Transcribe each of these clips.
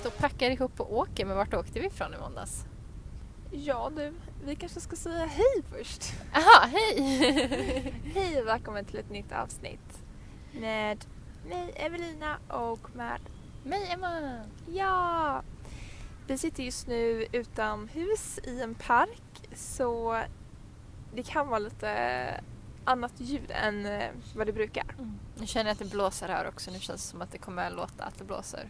stå och packar ihop och åker, men vart åkte vi ifrån i måndags? Ja du, vi kanske ska säga hej först. Aha, hej! hej och välkommen till ett nytt avsnitt med mig Evelina och med Mig Emma! Ja! Vi sitter just nu utomhus i en park så det kan vara lite annat ljud än eh, vad det brukar. Mm. Nu känner jag att det blåser här också, nu känns det som att det kommer låta att det blåser.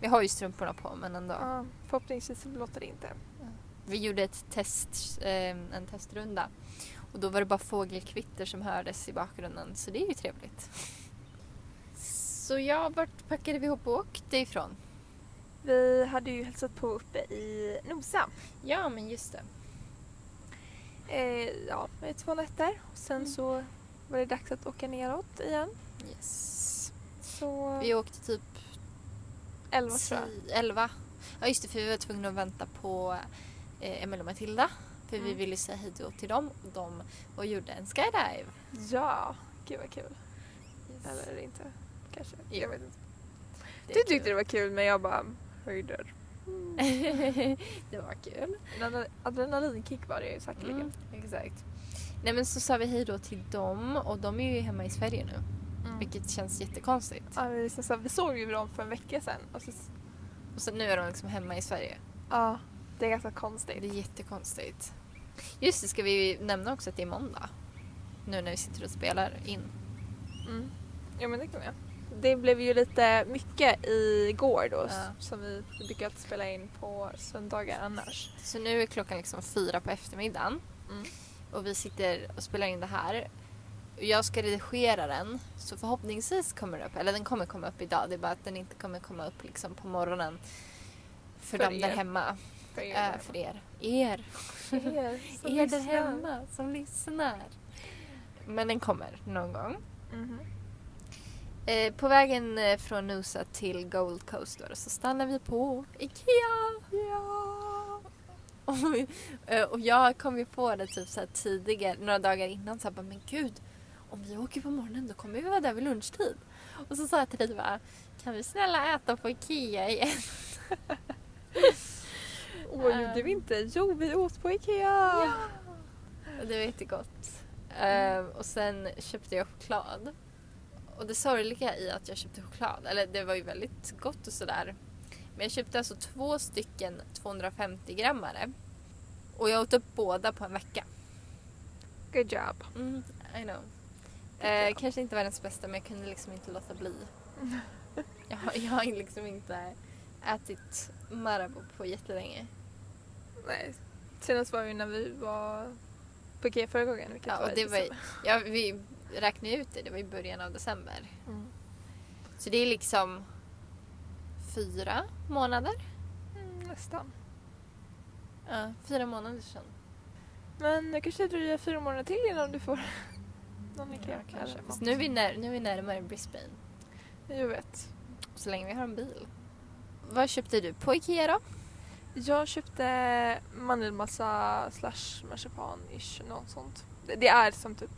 Vi har ju strumporna på men ändå. Ja, förhoppningsvis låter det inte. Vi gjorde ett test, eh, en testrunda och då var det bara fågelkvitter som hördes i bakgrunden så det är ju trevligt. Så ja, vart packade vi ihop och åkte ifrån? Vi hade ju hälsat på uppe i Nosa. Ja, men just det. Eh, ja, med två nätter. Och sen Mm. så var det dags att åka neråt igen. Yes. Så Vi åkte typ 11 tror jag. tio- elva. Ja just det, för vi var tvungna att vänta på eh, Emil och Matilda. För vi Mm. ville säga hej då till dem och de och gjorde en skydive. Ja, gud vad kul. Yes. Eller inte, kanske. Jo. Jag vet inte. Det Du tyckte det var kul men jag bara höjder. kul. det var kul. En adre- adrenalinkick var det ju säkerligen. Mm, exakt. Nej men så sa vi hej då till dem och de är ju hemma i Sverige nu. Mm. Vilket känns jättekonstigt. Ja, liksom så, vi såg ju dem för en vecka sedan. Och så, Och så nu är de liksom hemma i Sverige. ja, det är ganska Det konstigt. är jättekonstigt. Just det, ska vi nämna också att det är måndag. Nu när vi sitter och spelar in. Mm. Ja men det kan jag. Det blev ju lite mycket igår då Ja. som vi vi brukar alltid spela in på söndagar annars. Så nu är klockan liksom fyra på eftermiddagen. Mm. och vi sitter och spelar in det här. Jag ska redigera den så förhoppningsvis kommer det upp, eller den kommer komma upp idag. Det är bara att den inte kommer komma upp liksom på morgonen för, För dem där hemma. För er. Äh, för er. Er. er, er där hemma som lyssnar. Men den kommer någon gång. Mhm. Eh, på vägen eh, från Nusa till Gold Coast då, så stannar vi på IKEA. Ja! Och, eh, och jag kom ju på det typ så tidigare, några dagar innan, så här, men gud, om vi åker på morgonen då kommer vi vara där vid lunchtid. Och så sa jag till dig bara, kan vi snälla äta på IKEA igen? Åh, gjorde vi inte? Jo, vi åt på IKEA! Och det var jättegott. Eh, och sen köpte jag choklad. Och det sorgliga i att jag köpte choklad, eller det var ju väldigt gott och sådär. Men jag köpte alltså två stycken 250 grammare. Och jag åt upp båda på en vecka. Good job. Mm, I know. Eh, kanske inte världens bästa men jag kunde liksom inte låta bli. jag, har, jag har liksom inte ätit Marabou på jättelänge. Nej. Senast var ju när vi var på IKEA förra gången. Vilket Ja, var och det var, ja, vi räknade ut det, det var i början av december. Mm. Så det är liksom fyra månader. Mm, nästan. Ja, fyra månader sedan. Men det kanske dröjer fyra månader till innan du får någon. Ja, kanske. Fast nu är, vi när, nu är vi närmare Brisbane. Jag vet. Så länge vi har en bil. Vad köpte du på Ikea då? Jag köpte mandelmassa slash marsipan-ish, något sånt. Det, det är som typ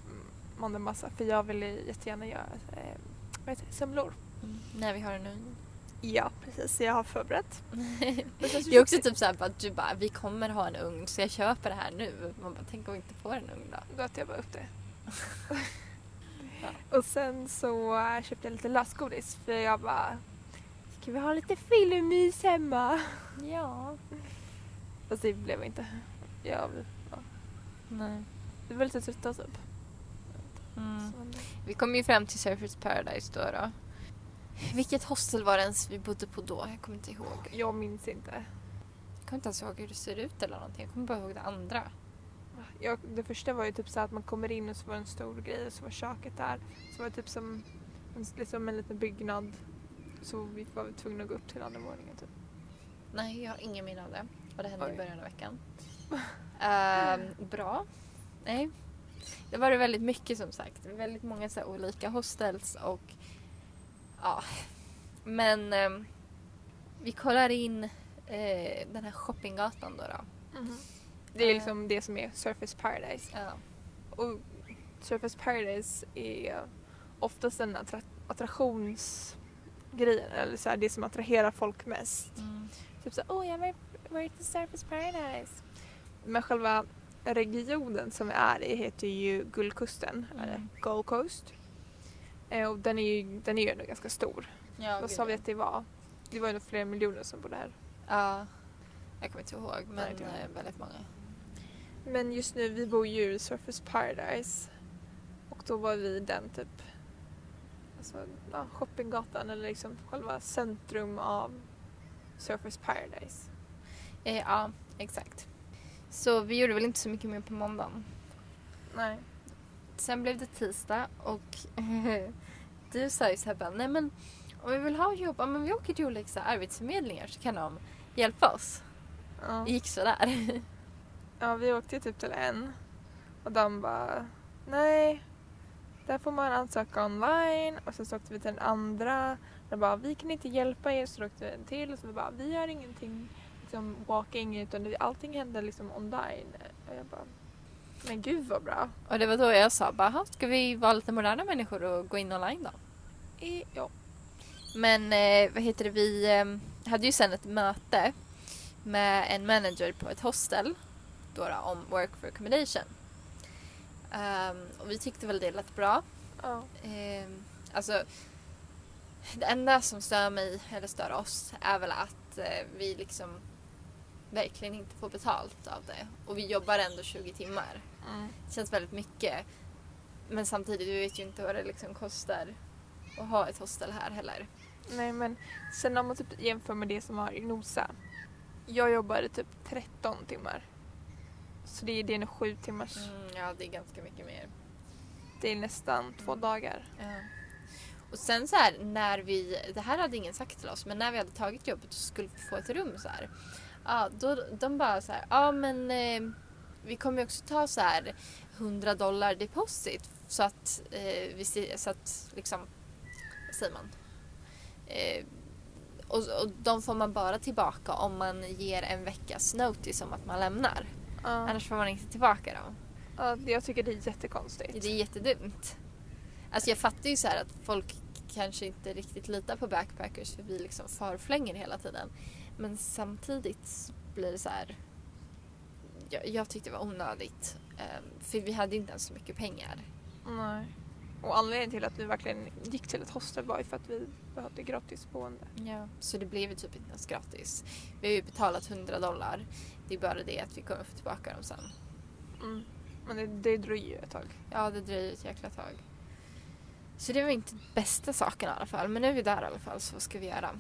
mandelmassa för jag vill jättegärna göra eh, vad heter det, semlor. När vi har en ugn. Ja, precis. Jag har förberett. Det är också typ såhär att du bara, vi kommer ha en ugn så jag köper det här nu. Man bara, tänk om vi inte får en ugn då? Då äter jag bara upp det. Och sen så köpte jag lite lösgodis för jag bara Ska vi ha lite filmmys hemma? Ja. Fast det blev inte. Jag ja, Nej. vi var lite trötta typ. Mm. Vi kom ju fram till Surfers Paradise då, då. Vilket hostel var det ens vi bodde på då? Jag kommer inte ihåg. jag minns inte. Jag kommer inte ens ihåg hur det ser ut eller någonting. Jag kommer bara ihåg det andra. Jag, det första var ju typ så att man kommer in och så var det en stor grej och så var köket där. Så var det typ som en, liksom en liten byggnad. Så vi var tvungna att gå upp till andra våningen typ. Nej, jag har ingen minne av det. Och det hände Oj. i början av veckan. Ehm, bra. Nej. Det var det väldigt mycket som sagt. Väldigt många så olika hostels och ja. Men ehm, vi kollar in eh, den här shoppinggatan då. då. Det är liksom det som är Surface Paradise. Ja. Och Surface Paradise är oftast en attra- attraktionsort grejen, eller så här, det som attraherar folk mest. Mm. Typ såhär, åh jag har varit i Surface Paradise. Men själva regionen som vi är i heter ju Guldkusten, Mm. eller Gold Coast. Eh, och den är ju, den är ju ändå ganska stor. Ja, Vad sa vi att det var? Det var ju nog flera miljoner som bodde här. Ja, jag kommer inte ihåg men Nej, eh, väldigt många. Men just nu, vi bor ju i Surface Paradise. Och då var vi i den typ alltså, ja, shoppinggatan eller liksom själva centrum av Surface Paradise. Eh, ja, exakt. Så vi gjorde väl inte så mycket mer på måndagen. Nej. Sen blev det tisdag och du sa ju såhär bara, nej men om vi vill ha jobb, men vi åker till olika arbetsförmedlingar så kan de hjälpa oss. Ja. Det gick sådär. ja, vi åkte ju typ till en och de bara nej, där får man ansöka online och sen så åkte vi till den andra. De bara vi kan inte hjälpa er så åkte vi en till och så vi bara vi gör ingenting liksom walking utan allting händer liksom online. Och jag bara men gud vad bra. Och det var då jag sa bara, "Ha, ska vi vara lite moderna människor och gå in online då? I, ja. Men eh, vad heter det, vi eh, hade ju sen ett möte med en manager på ett hostel då, då, om work for accommodation. Ehm, och vi tyckte väl det lät bra. Ja. Ehm, alltså, det enda som stör mig, eller stör oss, är väl att eh, vi liksom verkligen inte får betalt av det. Och vi jobbar ändå 20 timmar. Mm. Det känns väldigt mycket. Men samtidigt, vi vet ju inte vad det liksom kostar att ha ett hostel här heller. Nej men sen om man typ jämför med det som har i Nosa. Jag jobbade typ 13 timmar. Så det är, det är en sju timmars. Mm, ja, det är ganska mycket mer. Det är nästan två Mm. dagar. Ja. Och sen så här när vi, det här hade ingen sagt till oss, men när vi hade tagit jobbet och skulle få ett rum så här. Ja, då, de bara så här, ja men eh, vi kommer ju också ta så här 100 dollar deposit så att eh, vi så att liksom, vad säger man? Eh, och, och de får man bara tillbaka om man ger en veckas notice om att man lämnar. Ja. Annars får man inte tillbaka dem. Ja, jag tycker det är jättekonstigt. Det är jättedumt. Alltså jag fattar ju så här att folk kanske inte riktigt litar på backpackers för vi liksom förflänger hela tiden. Men samtidigt blir det så här. Jag, jag tyckte det var onödigt. ehm, för vi hade inte ens så mycket pengar. Nej. Och anledningen till att vi verkligen gick till ett hostel var ju för att vi behövde gratis boende. Ja. Så det blev ju typ inte ens gratis. Vi har ju betalat 100 dollar. Det är bara det att vi kommer få tillbaka dem sen. Mm. Men det, det dröjer ju ett tag. Ja, det dröjer ett jäkla tag. Så det var inte bästa saken i alla fall. Men nu är vi där i alla fall, så vad ska vi göra?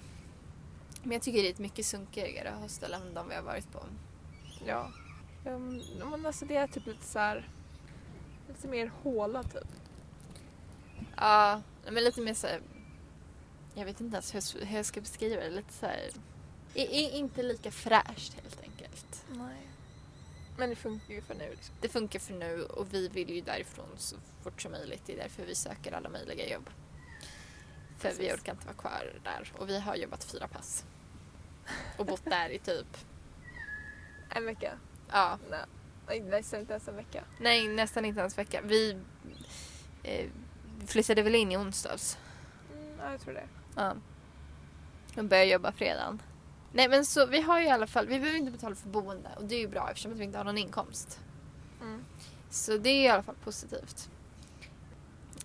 Men jag tycker det är ett mycket sunkigare hostel än de vi har varit på. Ja. Um, men alltså det är typ lite så här. Lite mer håla typ. Ja, men lite mer så här, Jag vet inte ens hur, hur jag ska beskriva det. Lite så här, i, i, Inte lika fräscht helt enkelt. Nej. Men det funkar ju för nu liksom. Det funkar för nu och vi vill ju därifrån så fort som möjligt. Det är därför vi söker alla möjliga jobb. För vi Precis. orkar inte vara kvar där. Och vi har jobbat fyra pass. Och bott där i typ, En vecka. ja, Nej. Nästan inte ens en vecka. nej nästan inte ens vecka. Vi eh, flyttade väl in i onsdags. Mm, ja, jag tror det. Ja. Och började jobba fredagen. Nej men så vi har ju i alla fall, vi behöver inte betala för boende och det är ju bra eftersom att vi inte har någon inkomst. Mm. Så det är i alla fall positivt.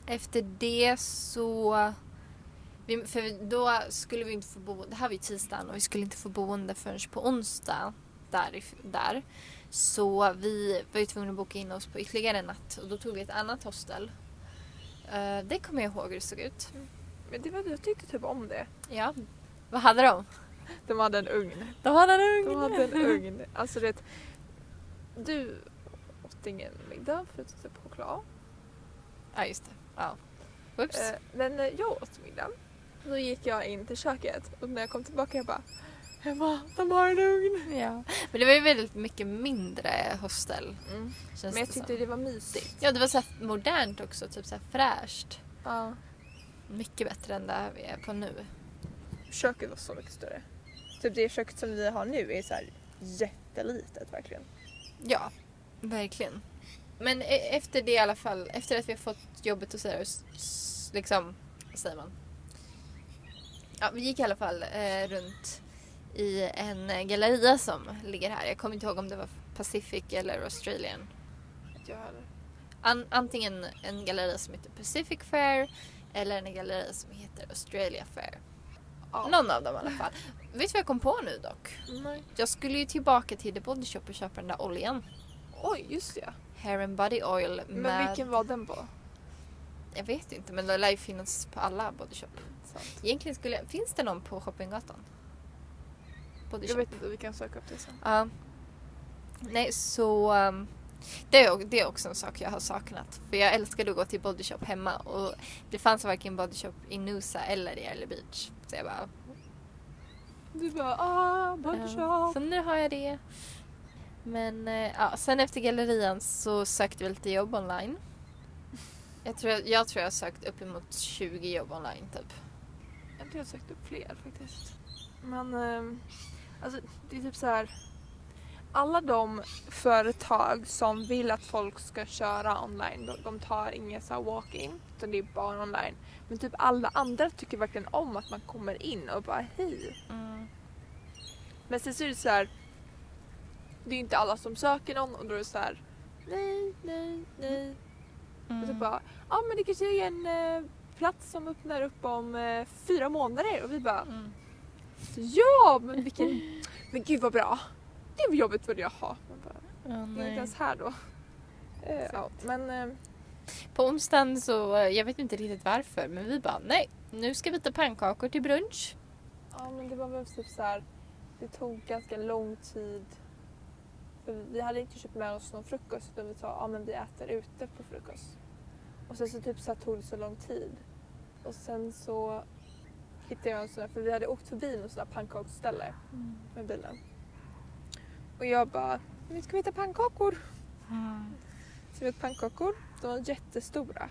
Efter det så... Vi, för då skulle vi inte få boende, det här var ju tisdagen och vi skulle inte få boende förrän på onsdag där. där. Så vi var ju tvungna att boka in oss på ytterligare en natt och då tog vi ett annat hostel. Eh, det kommer jag ihåg hur det såg ut. Men det var, jag tyckte typ om det. Ja. Vad hade de? De hade en ugn. De hade en ugn. De hade en ugn. Alltså det, du åt ingen middag förutom typ choklad. Ja just det. Ja. Oops. Eh, men eh, jag åt middag. Då gick jag in till köket och när jag kom tillbaka jag bara Emma, de har en ugn. ja. Men det var ju väldigt mycket mindre hostel. Mm. Men jag tyckte som. det var mysigt. Ja det var så modernt också, typ så fräscht. Ja. Mycket bättre än där vi är på nu. Köket var så mycket större. Typ det köket som vi har nu är så här jättelitet verkligen. Ja, verkligen. Men e- efter det i alla fall, efter att vi har fått jobbet och sådär, liksom, vad säger man? Ja, vi gick i alla fall eh, runt i en galleria som ligger här. Jag kommer inte ihåg om det var Pacific eller Australian. Jag. An, antingen en galleria som heter Pacific Fair eller en galleria som heter Australia Fair. Ja. Någon av dem i alla fall. Vet du vad jag kom på nu dock? Nej. Jag skulle ju tillbaka till The Body Shop och köpa den där oljan. Oj, just det. Hair and Body Oil med... Men vilken var den på? Jag vet inte men det lär ju finnas på alla Body Shop. Sant. Egentligen skulle Finns det någon på Shoppinggatan? Body Jag vet inte, vi kan söka upp det sen. Ja. Nej, så... um, det, är, det är också en sak jag har saknat. För jag älskade att gå till Body Shop hemma och det fanns varken Body Shop i Noosa eller i Early Beach. Så jag bara... Du bara ah, body ja. Så nu har jag det. Men eh, ja, sen efter gallerian så sökte vi lite jobb online. Jag tror jag, jag tror jag har sökt uppemot 20 jobb online typ. Jag tror jag har sökt upp fler faktiskt. Men ehm, alltså det är typ så här. Alla de företag som vill att folk ska köra online, de, de tar inga så walk-in utan det är bara online. Men typ alla andra tycker verkligen om att man kommer in och bara hej. Mm. Men sen så är det så här. Det är inte alla som söker någon och då är det så här. Nej, nej, nej. Mm. Och så bara, ja men det kanske är en eh, plats som öppnar upp om eh, fyra månader och vi bara Mm. Ja men vilken, men gud vad bra. Det jobbet vill jag ha. Man bara, Ja, det är inte ens här då. Eh, ja, men eh, På onsdagen så, eh, jag vet inte riktigt varför, men vi bara nej, nu ska vi ta pannkakor till brunch. Ja men det var väl typ så här. Det tog ganska lång tid. Vi hade inte köpt med oss någon frukost utan vi sa ja men vi äter ute på frukost. Och sen så typ så här tog det så lång tid. Och sen så hittade jag en sån här, för vi hade åkt förbi någon sån här pannkaksställe med bilen. Och jag bara, vi ska vi äta pannkakor? Så vi åt pannkakor. De var jättestora.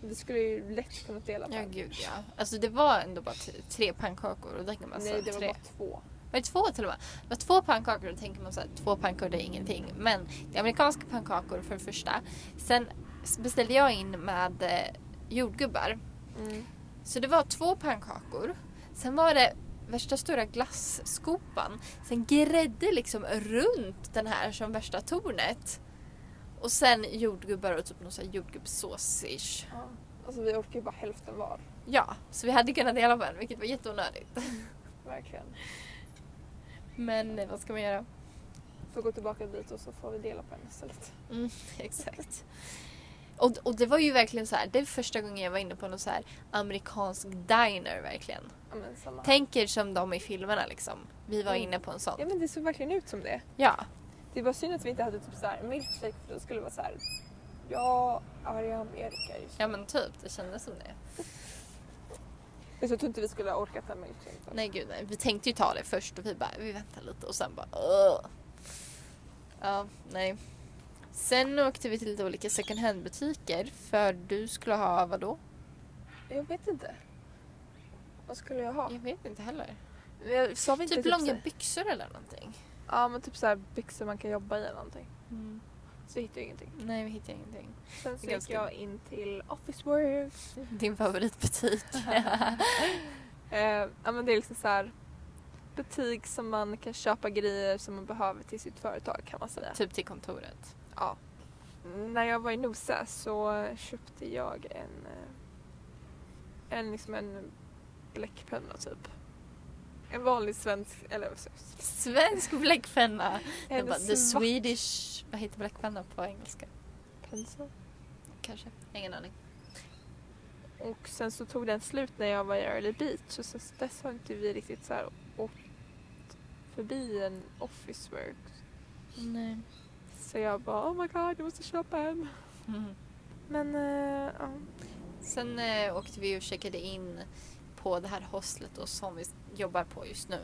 Vi skulle ju lätt kunnat dela på. Ja gud ja. Alltså det var ändå bara tre pannkakor och då tänker man så Nej det var tre. bara två. Var det två till och med? Det var två pannkakor och då tänker man så här, två pannkakor det är ingenting. Men det är amerikanska pannkakor för det första. Sen beställde jag in med eh, jordgubbar. Mm. Så det var två pannkakor. Sen var det värsta stora glasskopan. Sen grädde liksom runt den här som värsta tornet. Och sen jordgubbar och typ någon sån här jordgubbssås-ish. Ja. Alltså vi orkar ju bara hälften var. Ja, så vi hade kunnat dela på en vilket var jätteonödigt. Verkligen. Men eh, vad ska man göra? Får gå tillbaka dit och så får vi dela på en istället. Mm, exakt. Och, och det var ju verkligen så här, det är första gången jag var inne på någon så här amerikansk diner verkligen. Ja men samma. Tänker som de i filmerna liksom. Vi var Mm. inne på en sån. Ja men det såg verkligen ut som det. Ja. Det var synd att vi inte hade typ såhär milkshake för då skulle det vara såhär. Ja, är i Amerika just Ja men typ, det kändes som det. Jag tror inte vi skulle ha orkat en milkshake. då. Nej gud nej. Vi tänkte ju ta det först och vi bara, vi väntar lite och sen bara Ugh. Ja, nej. Sen åkte vi till lite olika second hand butiker för du skulle ha vad då? Jag vet inte. Vad skulle jag ha? Jag vet inte heller. Jag sa vi inte Typ typ långa så- byxor eller någonting. Ja men typ såhär byxor man kan jobba i eller någonting. Mm. Så hittade jag ingenting. Nej vi hittade ingenting. Sen så gick jag in till Office Works. Din favoritbutik. Eh, ja men det är liksom så här butik som man kan köpa grejer som man behöver till sitt företag kan man säga. typ till kontoret. Ja. När jag var i Nosa så köpte jag en eh, en liksom en bläckpenna typ. En vanlig svensk, eller? Svensk bläckpenna. En bara, the Swedish, vad heter bläckpenna på engelska? pensel. Kanske, ingen aning. Och sen så tog den slut när jag var i Early Beach och sen dess har inte vi riktigt så här åkt förbi en Office Works. Nej. Så jag bara oh my god jag måste köpa en. Mm. Men eh, ja. Sen eh, åkte vi och checkade in på det här hostlet då, som vi jobbar på just nu.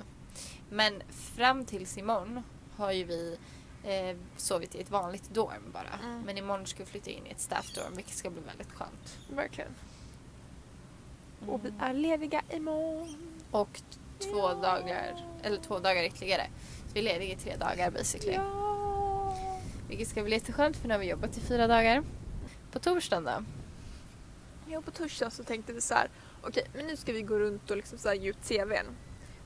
Men fram tills imorgon har ju vi eh, sovit i ett vanligt dorm bara. Mm. Men imorgon ska vi flytta in i ett staff dorm vilket ska bli väldigt skönt. verkligen. Mm. Och vi är lediga imorgon. Och två Ja. dagar, eller två dagar ytterligare. Så vi är lediga i tre dagar basically. Ja. Vilket ska bli jätteskönt för nu har vi jobbat i fyra dagar. På torsdagen då? Ja, på torsdagen så tänkte vi så här, okej, men nu ska vi gå runt och liksom så här ge ut CVn.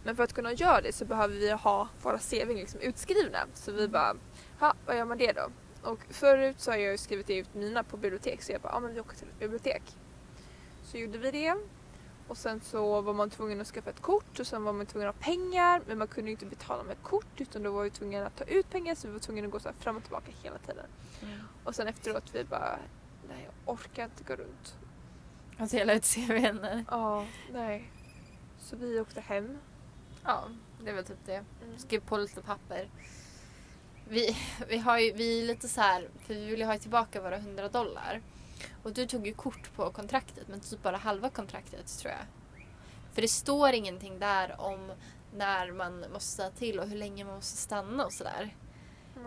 Men för att kunna göra det så behöver vi ha våra CVn liksom utskrivna. Så vi bara, ja, vad gör man det då? Och förut så har jag ju skrivit ut mina på bibliotek så jag bara, ja men vi åker till ett bibliotek. Så gjorde vi det. Och sen så var man tvungen att skaffa ett kort och sen var man tvungen att ha pengar men man kunde ju inte betala med kort utan då var vi tvungna att ta ut pengar så vi var tvungna att gå så fram och tillbaka hela tiden. Och sen efteråt vi bara, nej jag orkar inte gå runt. Att dela ut CVn. Ja, nej. Så vi åkte hem. Ja, det väl typ det. Mm. Skrev på lite papper. Vi, vi har ju, vi är lite så här, för vi vill ju ha tillbaka våra 100 dollar. Och du tog ju kort på kontraktet men typ bara halva kontraktet tror jag. För det står ingenting där om när man måste säga till och hur länge man måste stanna och sådär.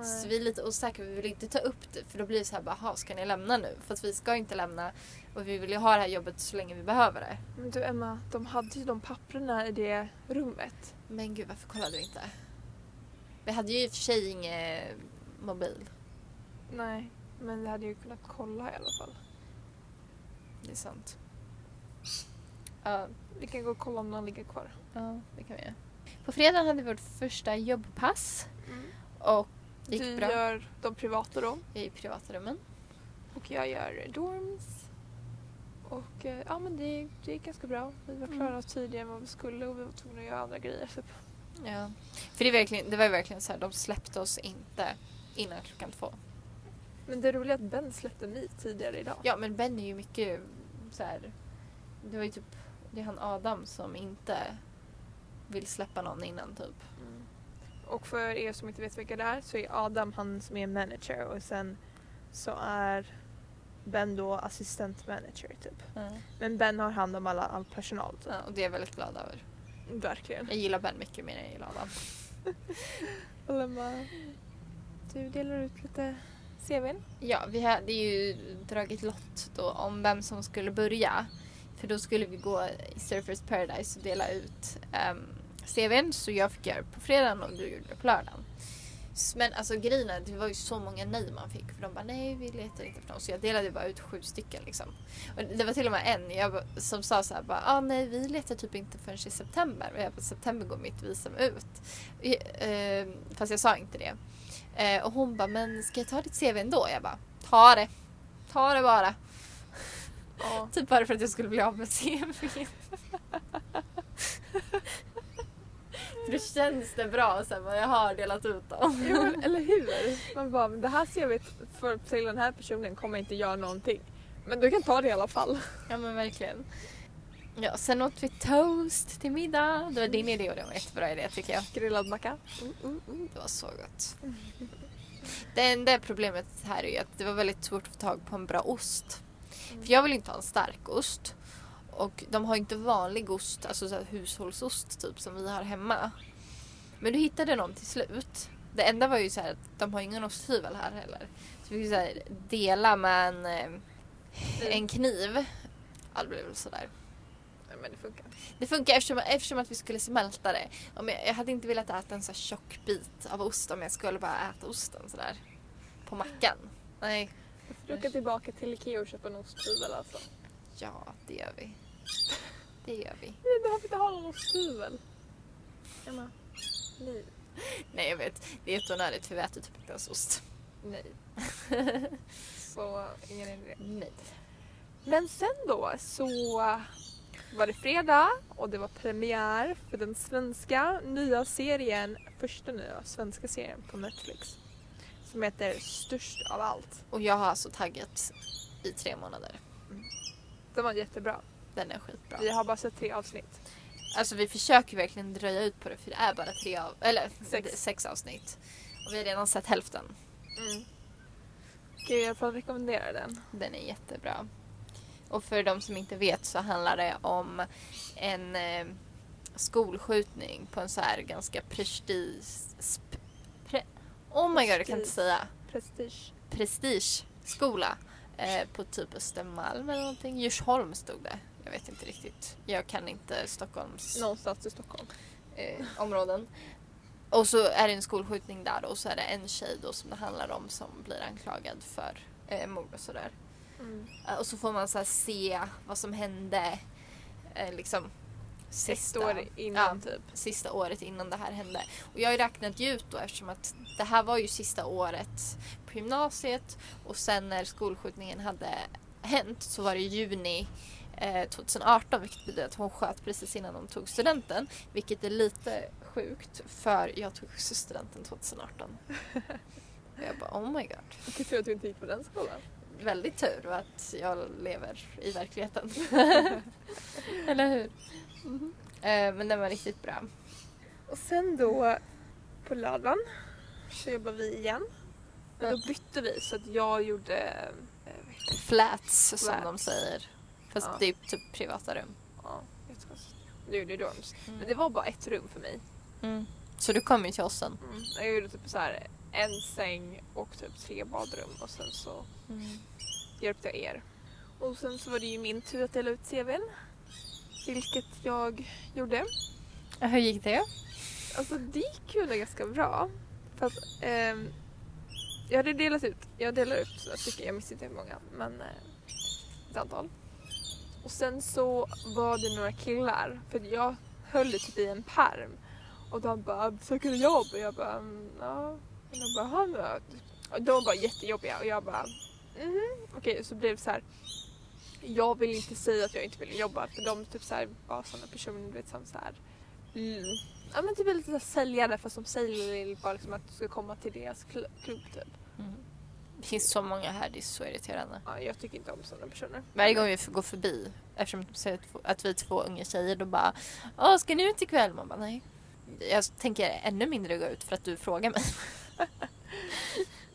Så vi är lite osäkra, vi vill inte ta upp det för då blir det så här bara, "Jaha, ska ni lämna nu? Fast vi ska inte lämna och vi vill ju ha det här jobbet så länge vi behöver det. Men du Emma, de hade ju de papperna i det rummet. Men gud varför kollade vi inte? Vi hade ju i och för sig ingen mobil. Nej, men vi hade ju kunnat kolla i alla fall. Det är sant. Ja, Vi kan gå och kolla om de ligger kvar. ja det kan vi göra. På fredagen hade vi vårt första jobbpass och det gick Du bra. gör de privata då i privata rummen. och jag gör dorms. Och eh, ja men det, det gick ganska bra. Vi var klara Mm. tidigare än vad vi skulle och vi var tvungna att göra andra grejer. Typ. Ja. För det, är verkligen, det var ju verkligen så här, de släppte oss inte innan klockan två. Men det roliga är att Ben släppte mig tidigare idag. Ja men Ben är ju mycket så här. Det var ju typ, det är han Adam som inte vill släppa någon innan typ. Mm. Och för er som inte vet vilka det är så är Adam han som är manager och sen så är Ben då assistent manager typ. Men Ben har hand om alla, all personal typ. Ja, och det är jag väldigt glad över. Verkligen. Jag gillar Ben mycket mer än jag gillar Adam. Och Emma, du delar ut lite CVn. Ja, vi hade ju dragit lott då om vem som skulle börja. För då skulle vi gå i Surfers Paradise och dela ut ehm, um, CVn. Så jag fick göra det på fredagen och du gjorde det på lördagen. Men alltså grejen är, det var ju så många nej man fick. För de bara nej vi letar inte efter någon. Så jag delade bara ut sju stycken liksom. Och det var till och med en jag, som sa så här bara ah, nej vi letar typ inte förrän i september. Och jag bara september går mitt visum ut. Eh, fast jag sa inte det. Eh, och hon bara, men ska jag ta ditt CV ändå? Jag bara, ta det. Ta det bara. Ja. Typ bara för att jag skulle bli av med CV. för då känns det bra sen vad jag har delat ut dem. Jo, men eller hur? Man bara, men det här CVt för, till den här personen kommer inte göra någonting. Men du kan ta det i alla fall. Ja men verkligen. Ja, sen åt vi toast till middag. Det var din idé och det var en jättebra idé tycker jag. Grillad macka. Det var så gott. Det enda problemet här är att det var väldigt svårt att få tag på en bra ost. För jag vill inte ha en stark ost. Och de har inte vanlig ost, alltså så här hushållsost typ som vi har hemma. Men du hittade någon till slut. Det enda var ju så här att de har ingen osthyvel här heller. Så vi fick så dela med en, eh, en kniv. Ja, det blev väl sådär. Men det funkar. Det funkar eftersom, eftersom att vi skulle smälta det. Om jag, jag hade inte velat äta en så tjock bit av ost om jag skulle bara äta osten sådär. På mackan. Nej. Jag får åka tillbaka till Ikea och köpa en osthyvel alltså. Ja, det gör vi. Det gör vi. Vi behöver inte ha någon osthyvel. Emma. Nej. Nej jag vet, det är jätteonödigt för vi äter typ inte ens ost. Nej. Så ingen idé. Nej. Men sen då så var det fredag och det var premiär för den svenska nya serien, första nya svenska serien på Netflix. Som heter Störst av allt. Och jag har alltså taggat i tre månader. Den var jättebra. Den är skitbra. Vi har bara sett tre avsnitt. Alltså vi försöker verkligen dröja ut på det för det är bara tre av, eller Sex. sex, avsnitt. Och vi har redan sett hälften. Mm. Ska jag fall rekommendera den. Den är jättebra. Och för de som inte vet så handlar det om en eh, skolskjutning på en så här ganska prestige... Pre, oh my god, jag kan inte Prestige. säga. Prestige. Prestigeskola. Eh, på typ Östermalm eller någonting. Djursholm stod det. Jag vet inte riktigt. Jag kan inte Stockholms Någonstans i Stockholm. eh, områden. Och så är det en skolskjutning där och så är det en tjej då som det handlar om som blir anklagad för eh, mord och sådär. Mm. Eh, Och så får man så se vad som hände eh, liksom sista, år innan ja, typ. sista året innan det här hände. Och jag har ju räknat ut då eftersom att det här var ju sista året på gymnasiet och sen när skolskjutningen hade hänt så var det juni eh, 2018 vilket betyder att hon sköt precis innan hon tog studenten. Vilket är lite sjukt för jag tog studenten 2018. Och jag bara oh my god. Vilken tur att du inte gick på den skolan. Väldigt tur att jag lever i verkligheten. Eller hur? Eh, men den var riktigt bra. Och sen då på lördagen så jobbade vi igen. Men då bytte vi så att jag gjorde eh, heter det? Flats som Flats. de säger. Fast Ja. det är typ privata rum. ja, jättekonstigt. Du gjorde dorms. Men det var bara ett rum för mig. Mm. Så du kom ju till oss sen. Mm. Jag gjorde typ så här en säng och typ tre badrum och sen så hjälpte jag er. Och sen så var det ju min tur att dela ut CVn. Vilket jag gjorde. Hur gick det? Alltså det gick ju ganska bra. Fast ehm, jag hade delat ut, jag delar ut några stycken, jag minns inte hur många, men eh, ett antal. Och sen så var det några killar, för jag höll det typ i en perm Och de bara, söker du jobb? Och jag bara, "Mm, ja. Och de bara, Och de var jättejobbiga och jag bara, mhm. Okej, så blev det så här. Jag vill inte säga att jag inte vill jobba för de typ så här, var sådana personer du vet, som så här, mm, ja men typ lite så säljare fast som säljer bara liksom att du ska komma till deras kl- klubb typ. Mm. Det finns så många här, det är så irriterande. Ja, jag tycker inte om sådana personer. Varje gång vi får gå förbi, eftersom de säger att- att vi är två unga tjejer, då bara Åh, ska ni ut ikväll? Man bara nej. Jag tänker ännu mindre gå ut för att du frågar mig.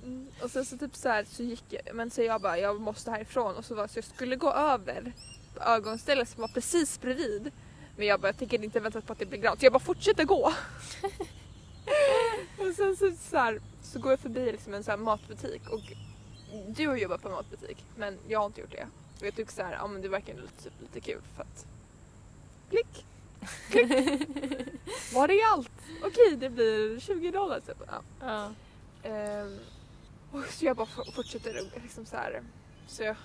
Mm, och sen så typ så här så gick jag, men så jag bara jag måste härifrån och så var så jag skulle gå över ögonstället som var precis bredvid. Men jag bara jag tänker inte vänta på att det blir grönt så jag bara fortsätter gå. och sen så, så, här, så går jag förbi liksom en så här matbutik och du har jobbat på en matbutik men jag har inte gjort det. Och jag tycker så här, ja men det verkar lite, typ, lite kul för att klick. Var det allt? Okej det blir 20 dollar typ. Ja. Ja. Ehm, och så jag bara for- fortsätter liksom så här. Så jag,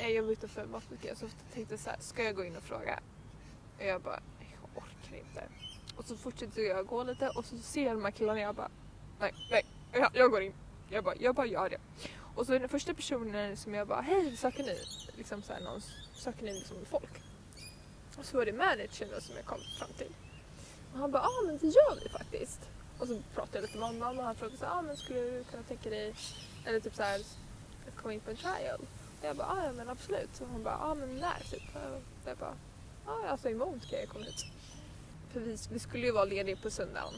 äh, jag var utanför matbutiken så tänkte jag så här, ska jag gå in och fråga? Och jag bara, jag orkar inte. Och så fortsätter jag gå lite och så ser jag de här killarna och jag bara, nej, nej, jag, jag går in. Jag bara, jag bara gör det. Och så den första personen som jag bara, hej söker ni? Liksom så här, någon, söker ni liksom folk? Och så var det managern då som jag kom fram till. Och han bara, ja ah, men det gör vi faktiskt. Och så pratade jag lite med honom och han frågade så ah, men skulle du kunna tänka dig, eller typ så här, att komma in på en trial? Och jag bara, ah, ja men absolut. Och han bara, ja ah, men när typ? Och jag bara, ah, ja ah, alltså imorgon ska jag komma hit. För vi, vi skulle ju vara lediga på söndagen.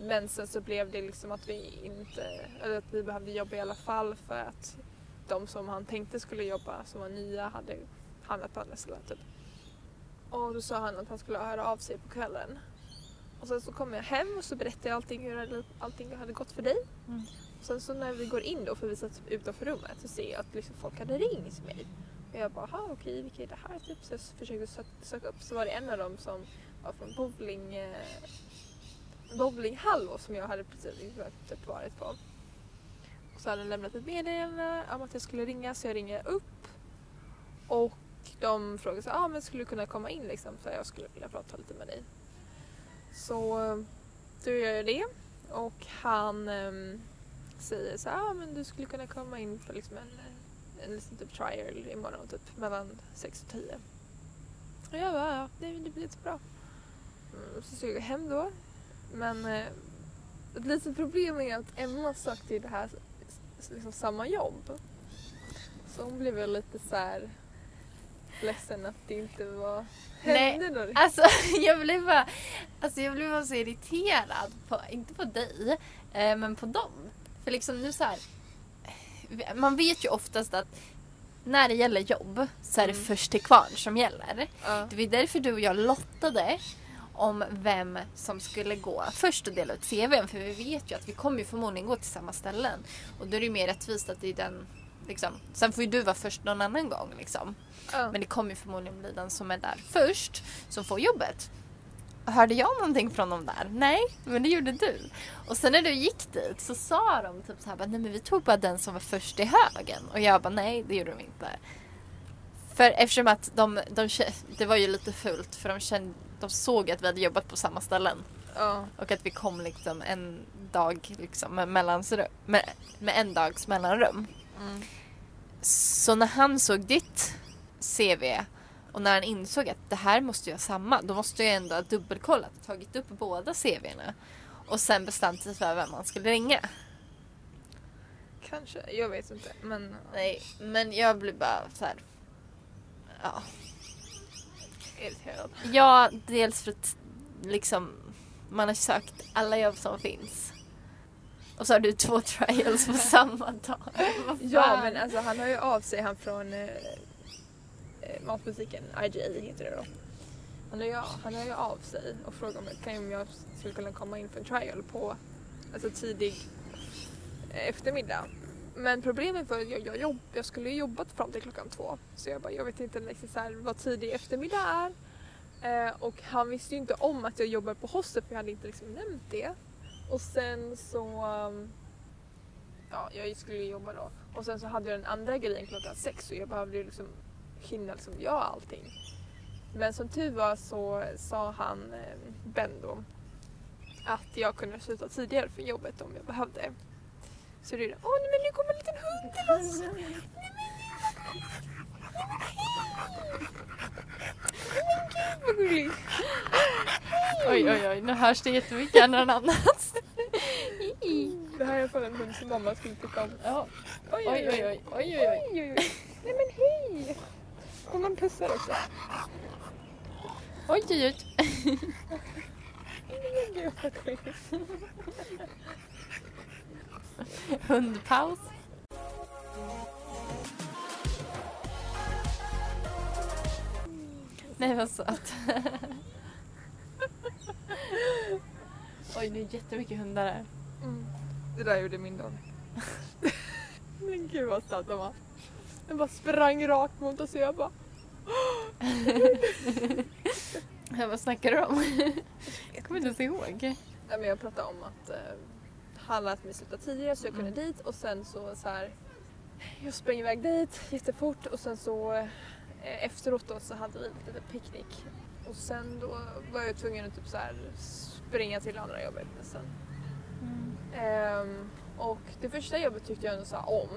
Men sen så blev det liksom att vi inte, eller att vi behövde jobba i alla fall för att de som han tänkte skulle jobba, som var nya, hade hamnat på andra ställen typ. Och då sa han att han skulle höra av sig på kvällen. Och sen så kom jag hem och så berättade jag allting hur allting hade gått för dig. Mm. Och sen så när vi går in då, för vi satt utanför rummet, så ser jag att liksom folk hade ringt mig. Och jag bara, "Aha, okej, vilka är det här? Typ. Så jag försökte söka, söka upp, så var det en av dem som var från bowling, eh, bowlinghall då, som jag hade precis typ varit på. Och så hade han lämnat ett meddelande om att jag skulle ringa, så jag ringer upp. Och de frågade så ah, men skulle du kunna komma in liksom, för jag skulle vilja prata lite med dig. Så eh, då gör jag det och han ehm, säger så ah, men du skulle kunna komma in för liksom en, en liten typ trial imorgon typ mellan 6 och 10. Och jag bara, ja det, det blir jättebra. Mm, så ska jag hem då. Men eh, ett litet problem är att Emma sökte ju det här liksom samma jobb. Så hon blev väl lite så här ledsen att det inte var Nej. henne då. Alltså jag blev bara, alltså jag blev bara så irriterad, på, inte på dig, eh, men på dem. För liksom nu så här, man vet ju oftast att när det gäller jobb så är det Mm. först till kvarn som gäller. Ja. Det var därför du och jag lottade om vem som skulle gå först och dela ut CVn. För vi vet ju att vi kommer ju förmodligen gå till samma ställen. Och då är det ju mer rättvist att det är den Liksom. Sen får ju du vara först någon annan gång. Liksom. Ja. Men det kommer ju förmodligen bli den som är där först som får jobbet. hörde jag någonting från dem där? Nej, men det gjorde du. Och sen när du gick dit så sa de typ så här, nej men vi tog bara den som var först i högen. Och jag bara, nej det gjorde de inte. För eftersom att de, de det var ju lite fult för de, kände, de såg att vi hade jobbat på samma ställen. Ja. Och att vi kom liksom en dag liksom med, med, med en dags mellanrum. Mm. Så när han såg ditt CV och när han insåg att det här måste ju vara samma, då måste jag ändå ha dubbelkollat och tagit upp båda CVna. Och sen bestämt sig för vem man skulle ringa. Kanske, jag vet inte. Men Nej, men jag blir bara så här. Ja. irriterad. ja, dels för att liksom man har sökt alla jobb som finns. Och så har du två trials på samma dag. Ja men alltså han har ju av sig han från eh, eh, matbutiken, IGA heter det då. Han har, ju, han har ju av sig och frågat om, jag- om jag skulle kunna komma in för en trial på alltså tidig eftermiddag. Men problemet var att jag, jag, jobb, jag skulle jobbat fram till klockan två. Så jag bara, jag vet inte liksom så här, vad tidig eftermiddag är. Eh, och han visste ju inte om att jag jobbar på hostel för jag hade inte liksom nämnt det. Och sen så um, ja, jag skulle ju jobba då. Och sen så hade jag den andra grejen klockan sex och jag behövde ju liksom hinna liksom göra allting. Men som tur var så sa han, eh, Ben då, att jag kunde sluta tidigare från jobbet om jag behövde. Så det är åh nej men nu kommer en liten hund till oss! Nej men, nej men nej vad gullig! Oj oj oj, nu hörs det jättemycket någon annans. Det här är i alla fall en hund som mamma skulle tycka om. Ja. Oj Oj oj oj, oj oj oj. Nej men hej! Och man pussar också. Oj oj oj. Gud vad. Hundpaus. Nej vad söt. Oj det är jättemycket hundar här. Mm. Det där gjorde min dag. Men gud vad söt de var. Den bara sprang rakt mot oss och jag bara Vad snackar du om? Jag kommer inte ens ihåg. Nej, men jag pratade om att eh, han lät mig sluta tidigare så jag kunde dit och sen så, så här, jag sprang iväg dit jättefort och sen så efteråt då så hade vi lite picknick och sen då var jag tvungen att typ så här springa till andra jobbet nästan. Ehm, och det första jobbet tyckte jag ändå så om.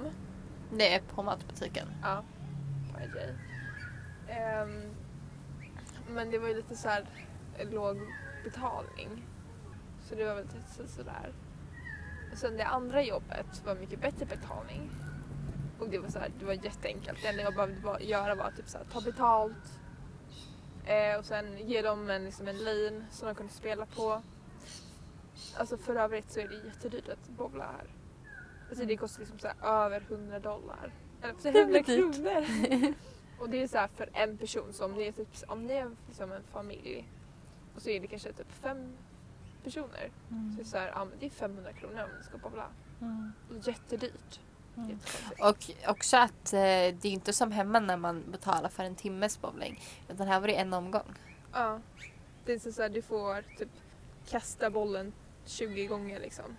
Det är på matbutiken. Ja, på IJ. Ehm, men det var ju lite så här låg betalning. Så det var väl lite så- sådär. Och sen det andra jobbet var mycket bättre betalning. Och det var så här, det var jätteenkelt. Det enda jag behövde göra var typ så här, ta betalt. Eh, och sen ge dem en, liksom en lane som de kunde spela på. Alltså för övrigt så är det jättedyrt att bowla här. Alltså det kostar liksom så här över 100 dollar. Eller så här, 100 är dyrt. kronor. och det är så här för en person. Så om det är, typ, om det är liksom en familj och så är det kanske typ fem personer. Så det är så här, ja, det är 500 kronor om du ska bowla. Och jättedyrt. Mm. Och också att eh, det är inte som hemma när man betalar för en timmes bowling. Utan här var det en omgång. Ja. Det är så så här, du får typ kasta bollen 20 gånger liksom.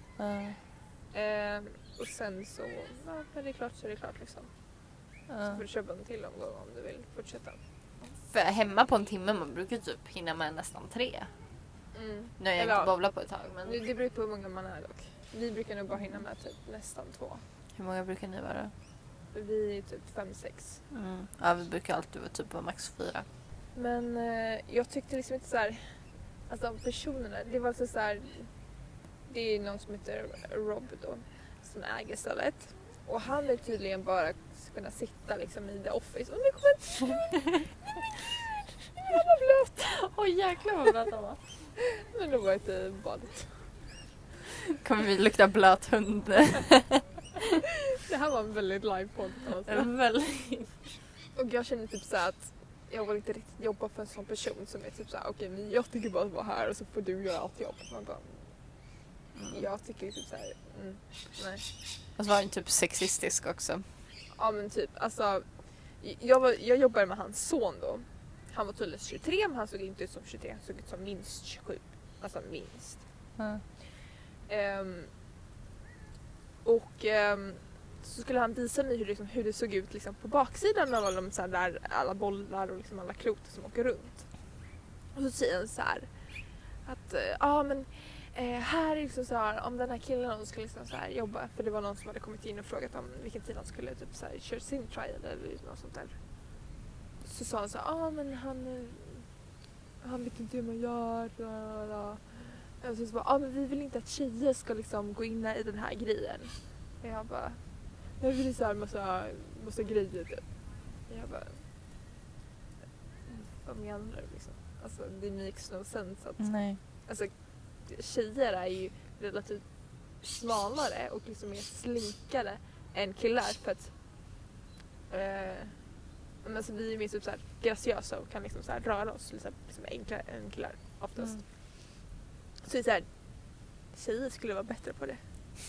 Ehm, och sen så, ja, när det är klart så är det klart liksom. Så får du köpa en till omgång om du vill fortsätta. För hemma på en timme man brukar typ hinna med nästan tre. Mm. Nu har jag Eller inte bowlat på ett tag men Det, det beror på hur många man är dock. Vi brukar nog bara hinna med typ nästan två. Hur många brukar ni vara? Vi är typ fem, sex. Mm. Ja vi brukar alltid vara typ vara max fyra. Men eh, jag tyckte liksom inte så här, alltså personerna, det var så så här, det är någon som heter Rob då, som äger stället. Och han vill tydligen bara kunna sitta liksom i the office. Och nu kommer ett Han var blöt! Oj jäklar vad blöt han var. Men då var jag inte i badet. Kommer vi lukta blöt hund? Det här var en väldigt live-podd kan man säga. Väldigt. Och jag känner typ så här att jag vill inte riktigt jobba för en sån person som är typ så här: okej men jag tycker bara att vara här och så får du göra allt jobb. Man bara, jag tycker typ så här, mm, nej. Och så var han typ sexistisk också. Ja men typ alltså, jag, var, jag jobbade med hans son då. Han var tydligen 23 men han såg inte ut som 23, han såg ut som minst 27. Alltså minst. Ja. Ehm, och ehm, så skulle han visa mig hur, liksom, hur det såg ut liksom, på baksidan av alla, de, så här, där, alla bollar och liksom, alla klot som åker runt. Och så säger han så här att eh, ja ah, men eh, här är liksom så här, om den här killen skulle liksom så här jobba för det var någon som hade kommit in och frågat om vilken tid han skulle typ så här, köra sin trial eller något sånt där. Så sa han så här, ah men han, eh, han vet inte hur man gör. bla. Och så, så bara, ah, men vi vill inte att tjejer ska liksom gå in i den här grejen. Och jag bara, jag vill så här massa, massa grejer typ. Jag bara, vad menar du liksom? Alltså det makes no sense att, Nej. alltså tjejer är ju relativt smalare och liksom mer slinkare än killar för att eh, men alltså vi är mer typ så här graciösa och kan liksom så här röra oss liksom, liksom enklare än killar oftast. Mm. Så det är så här, tjejer skulle vara bättre på det.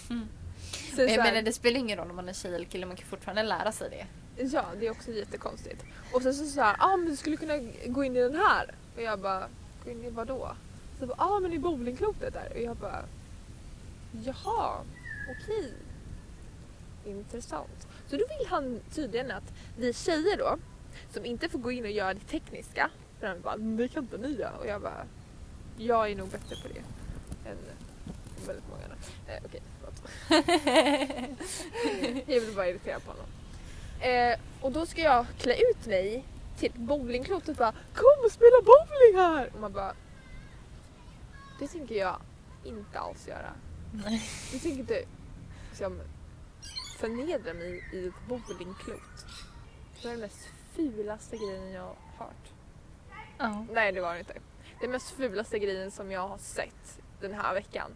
Mm. Så Men jag menar det spelar ingen roll om man är tjej eller kille, man kan fortfarande lära sig det. Ja, det är också jättekonstigt. Och sen så såhär, ja ah, men du skulle kunna gå in i den här. Och jag bara, gå in i vad då? Så bara, ah, men i bowlingklotet där. Och jag bara, jaha, okej. Intressant. Så då vill han tydligen att vi tjejer då, som inte får gå in och göra det tekniska, för han bara, "Men det kan inte ni göra. Och jag bara, jag är nog bättre på det än väldigt många andra. Eh, förlåt. jag vill bara irritera på honom. Eh, och då ska jag klä ut mig till bowlingklot och bara Kom och spela bowling här! Och man bara Det tänker jag inte alls göra. Nej. Jag tänker inte liksom, förnedra mig i ett bowlingklot. Det var den mest fulaste grejen jag har hört. Ja. Nej det var det inte. Den mest fulaste grejen som jag har sett den här veckan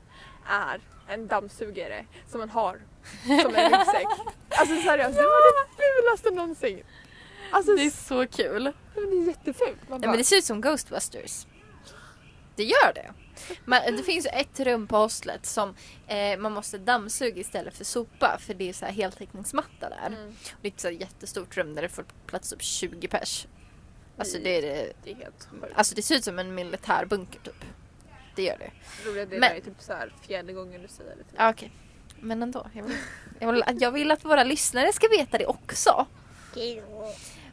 är en dammsugare som man har som en ryggsäck. Alltså seriöst, det var det fulaste någonsin. Alltså Det är så kul. det är jättefult. Man Ja, bara, men det ser ut som Ghostbusters. Det gör det. Man, det finns ett rum på hostlet som eh, man måste dammsuga istället för sopa för det är så här heltäckningsmatta där. Mm, Och det är ett så jättestort rum där det får plats upp 20 pers. Alltså det, är det, det är helt sjukt. alltså det ser ut som en militärbunker typ. Det gör det. Roliga det men- är typ så här fjärde gången du säger det. Typ. Ja, okej. Men ändå. Jag vill, jag, vill, jag vill att våra lyssnare ska veta det också.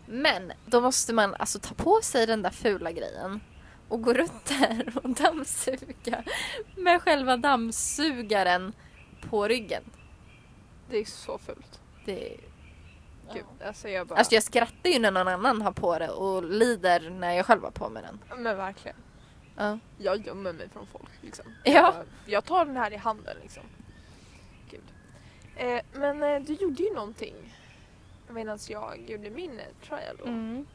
Men då måste man alltså ta på sig den där fula grejen och gå runt där och dammsuga med själva dammsugaren på ryggen. Det är så fult. Det, Gud, alltså jag bara... alltså jag skrattar ju när någon annan har på det och lider när jag själv har på mig den. Men verkligen. Ja. Jag gömmer mig från folk liksom. Ja. Jag, tar den här i handen liksom. Gud. Eh, men eh, du gjorde ju någonting medan jag gjorde min eh, trial då. Mm.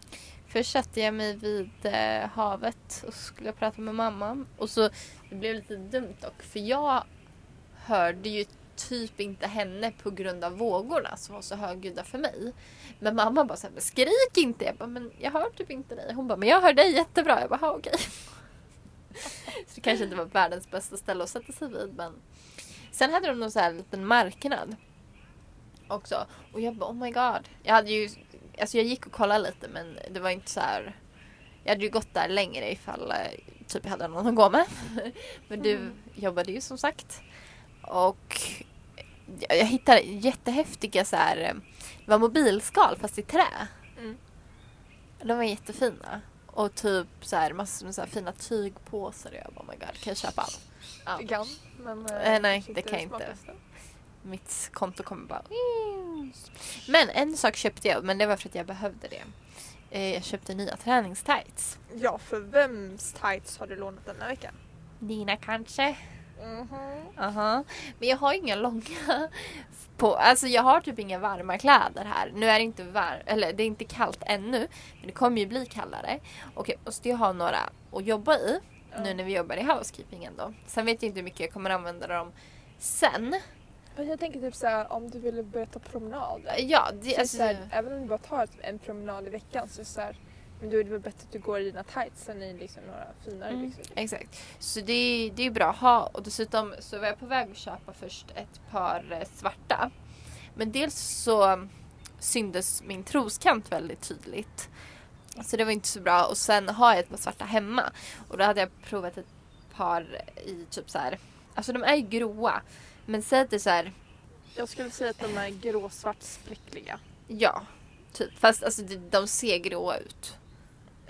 Först satte jag mig vid eh, havet och skulle prata med mamma. Och så det blev lite dumt dock för jag hörde ju typ inte henne på grund av vågorna som var så högljudda för mig. Men mamma bara såhär, men skrik inte! Jag bara, men jag hör typ inte dig. Hon bara, men jag hör dig jättebra. Jag bara, "Ha, okej. Så det kanske inte var världens bästa ställe att sätta sig vid men Sen hade de någon så här liten marknad också. Och jag bara oh my god. Jag hade ju, alltså jag gick och kollade lite men det var inte så här. Jag hade ju gått där längre ifall eh, typ jag hade någon att gå med. men du Mm. jobbade ju som sagt. Och jag hittade jättehäftiga så här. eh, Det var mobilskal fast i trä. Mm. De var jättefina. Och typ så här massor med så här fina tygpåsar. Jag bara oh my god kan jag köpa allt? Ja. Du kan, men Eh, nej, kanske det kan jag inte. Mitt konto kommer bara... Men en sak köpte jag, men det var för att jag behövde det. Eh, Jag köpte nya träningstights. Ja, för vems tights har du lånat denna vecka? Dina kanske? Mhm. Aha. Men jag har inga långa på. Alltså jag har typ inga varma kläder här. Nu är det inte var eller det är inte kallt ännu. Men det kommer ju bli kallare. Och jag måste ju ha några att jobba i. Nu när vi jobbar i housekeepingen då. Sen vet jag inte hur mycket jag kommer använda dem sen. Men Jag tänker typ såhär om du ville börja ta promenader. Ja, det, Så alltså, såhär, även om du bara tar en promenad i veckan så, så här, men då är det väl bättre att du går i dina tights än i liksom några finare Mm. byxor. Exakt. Så det, är- det är bra att ha och dessutom så var jag på väg att köpa först ett par eh, svarta. Men dels så syndes min troskant väldigt tydligt. Så det var inte så bra. Och sen har jag ett par svarta hemma. Och då hade jag provat ett par i typ så här. Alltså de är ju gråa. Men säg att det är så här. Jag skulle säga att de är gråsvart spräckliga. Ja. Typ. Fast alltså de ser gråa ut.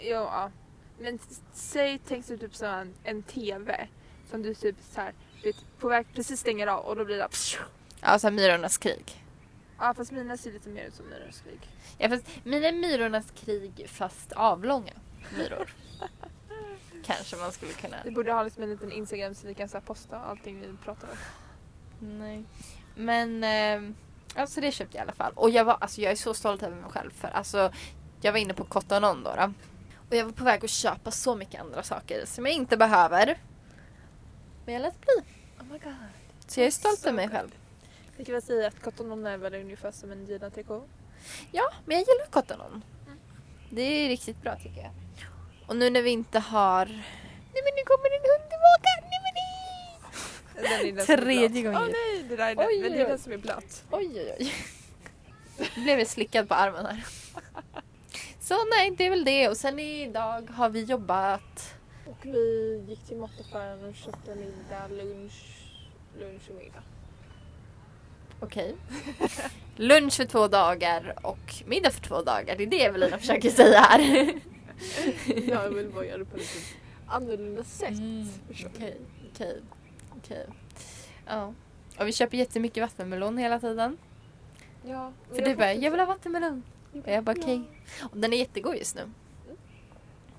Ja. Men säg, tänk dig typ som en, en TV. Som du typ så här, vet, på väg precis stänger av och då blir det Ja, så här Myrornas krig. Ja fast mina ser lite mer ut som Myrornas krig. Ja, fast mina är Myrornas krig fast avlånga myror. Kanske man skulle kunna. Vi borde ha liksom en liten Instagram så vi kan så här, posta allting vi pratar om. Nej. Men eh, alltså det köpte jag i alla fall. Och jag var alltså jag är så stolt över mig själv för alltså jag var inne på Cotton On då, då. Och jag var på väg att köpa så mycket andra saker som jag inte behöver. Men jag lät bli. Oh my god. Så jag är stolt över mig själv. Jag kan väl säga att Cotton On är väl ungefär som en Gina trikå. Ja, men jag gillar Cotton On. Det är riktigt bra tycker jag. Och nu när vi inte har... Nej men nu kommer en hund tillbaka! Nej men nej! Den är den som är Tredje gången. Åh nej, det där är den, Oj, men det är den som är blöt. Oj oj oj. Nu blev jag slickad på armen här. Så nej, det är väl det. Och sen idag har vi jobbat. Och vi gick till mataffären och köpte middag, lunch, lunch och middag. Okej. Lunch för två dagar och middag för två dagar. Det är det Evelina försöker säga här. Jag vill bara göra det på lite annorlunda sätt. Mm? Okej, okej, okej. Ja. Och vi köper jättemycket vattenmelon hela tiden. Ja, För du bara, jag vill ha vattenmelon. Och jag bara okej. Och den är jättegod just nu.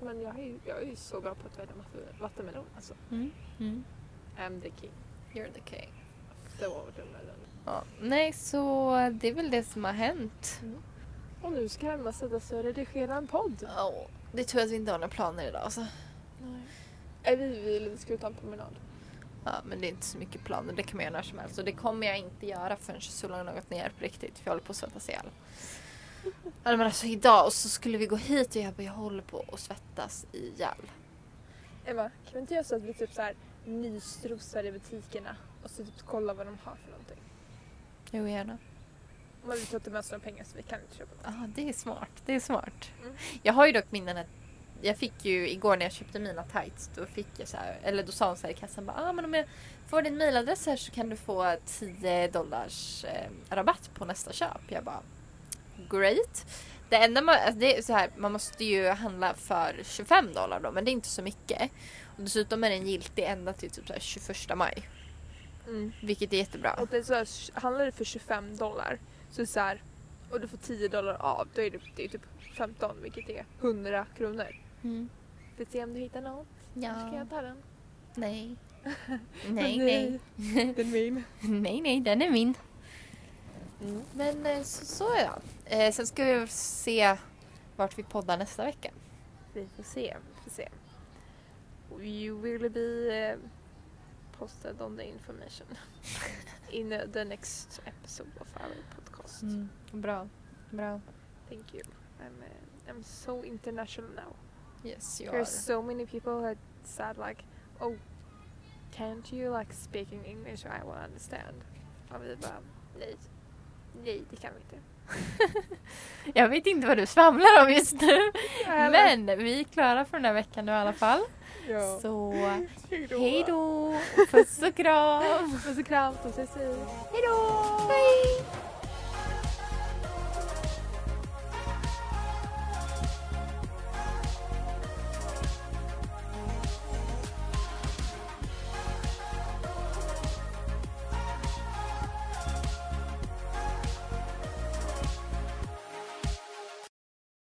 men jag är, ju- jag är ju så bra på att välja vatten- vattenmelon alltså. Mm. Mm. I'm the king. You're the king. Det var vattenmelon. Ja. Nej, så det är väl det som har hänt. Och nu ska Emma sätta sig och redigera en podd. Ja, det är tur att vi inte har några planer idag alltså. Nej. Är vi, vi ska ut en promenad. Ja, men det är inte så mycket planer. Det kan man göra när som helst. Och det kommer jag inte göra förrän solen har gått ner på riktigt. För jag håller på att svettas ihjäl. Ja, men alltså idag och så skulle vi gå hit och jag bara, jag håller på att svettas ihjäl. Emma, kan vi inte göra så att vi typ så här i butikerna och så typ kollar vad de har för någonting? Jo, gärna. Men vi tar inte med oss några pengar så vi kan inte köpa något. Ja, det är smart. Det är smart. Mm. Jag har ju dock minnen att jag fick ju igår när jag köpte mina tights, då fick jag så här, eller då sa hon så här i kassan bara, ah, men om jag får din mailadress här så kan du få 10 dollars eh, rabatt på nästa köp. Jag bara, great. Det enda man, alltså det är så här, man måste ju handla för 25 dollar då, men det är inte så mycket. Och dessutom är den giltig ända till typ så här 21 maj, Mm. vilket är jättebra. Och det är så här, handlar det för 25 dollar så så här, och du får 10 dollar av, då är det, det är typ 15 vilket är 100 kronor. Mm. Får se om du hittar något. Ja. Ska jag ta den? Nej. nej, nej. Den är min. nej, nej, den är min. Mm. Men eh, så, så är det. Eh, sen ska vi se vart vi poddar nästa vecka. Vi får se, vi får se. You will be uh, posted on the information in uh, the next episode of our podcast. Bra. Bra. Thank you. I'm, uh, I'm so international now. Yes, you There's so many people that said like, oh, can't you like speak in English? I will understand. Och vi bara, nej. Nej, det kan vi inte. Jag vet inte vad du svamlar om just nu. Men vi är klara för den här veckan nu i alla fall. Ja. Så hej då! Puss och kram! Puss och kram, puss och hej. Då!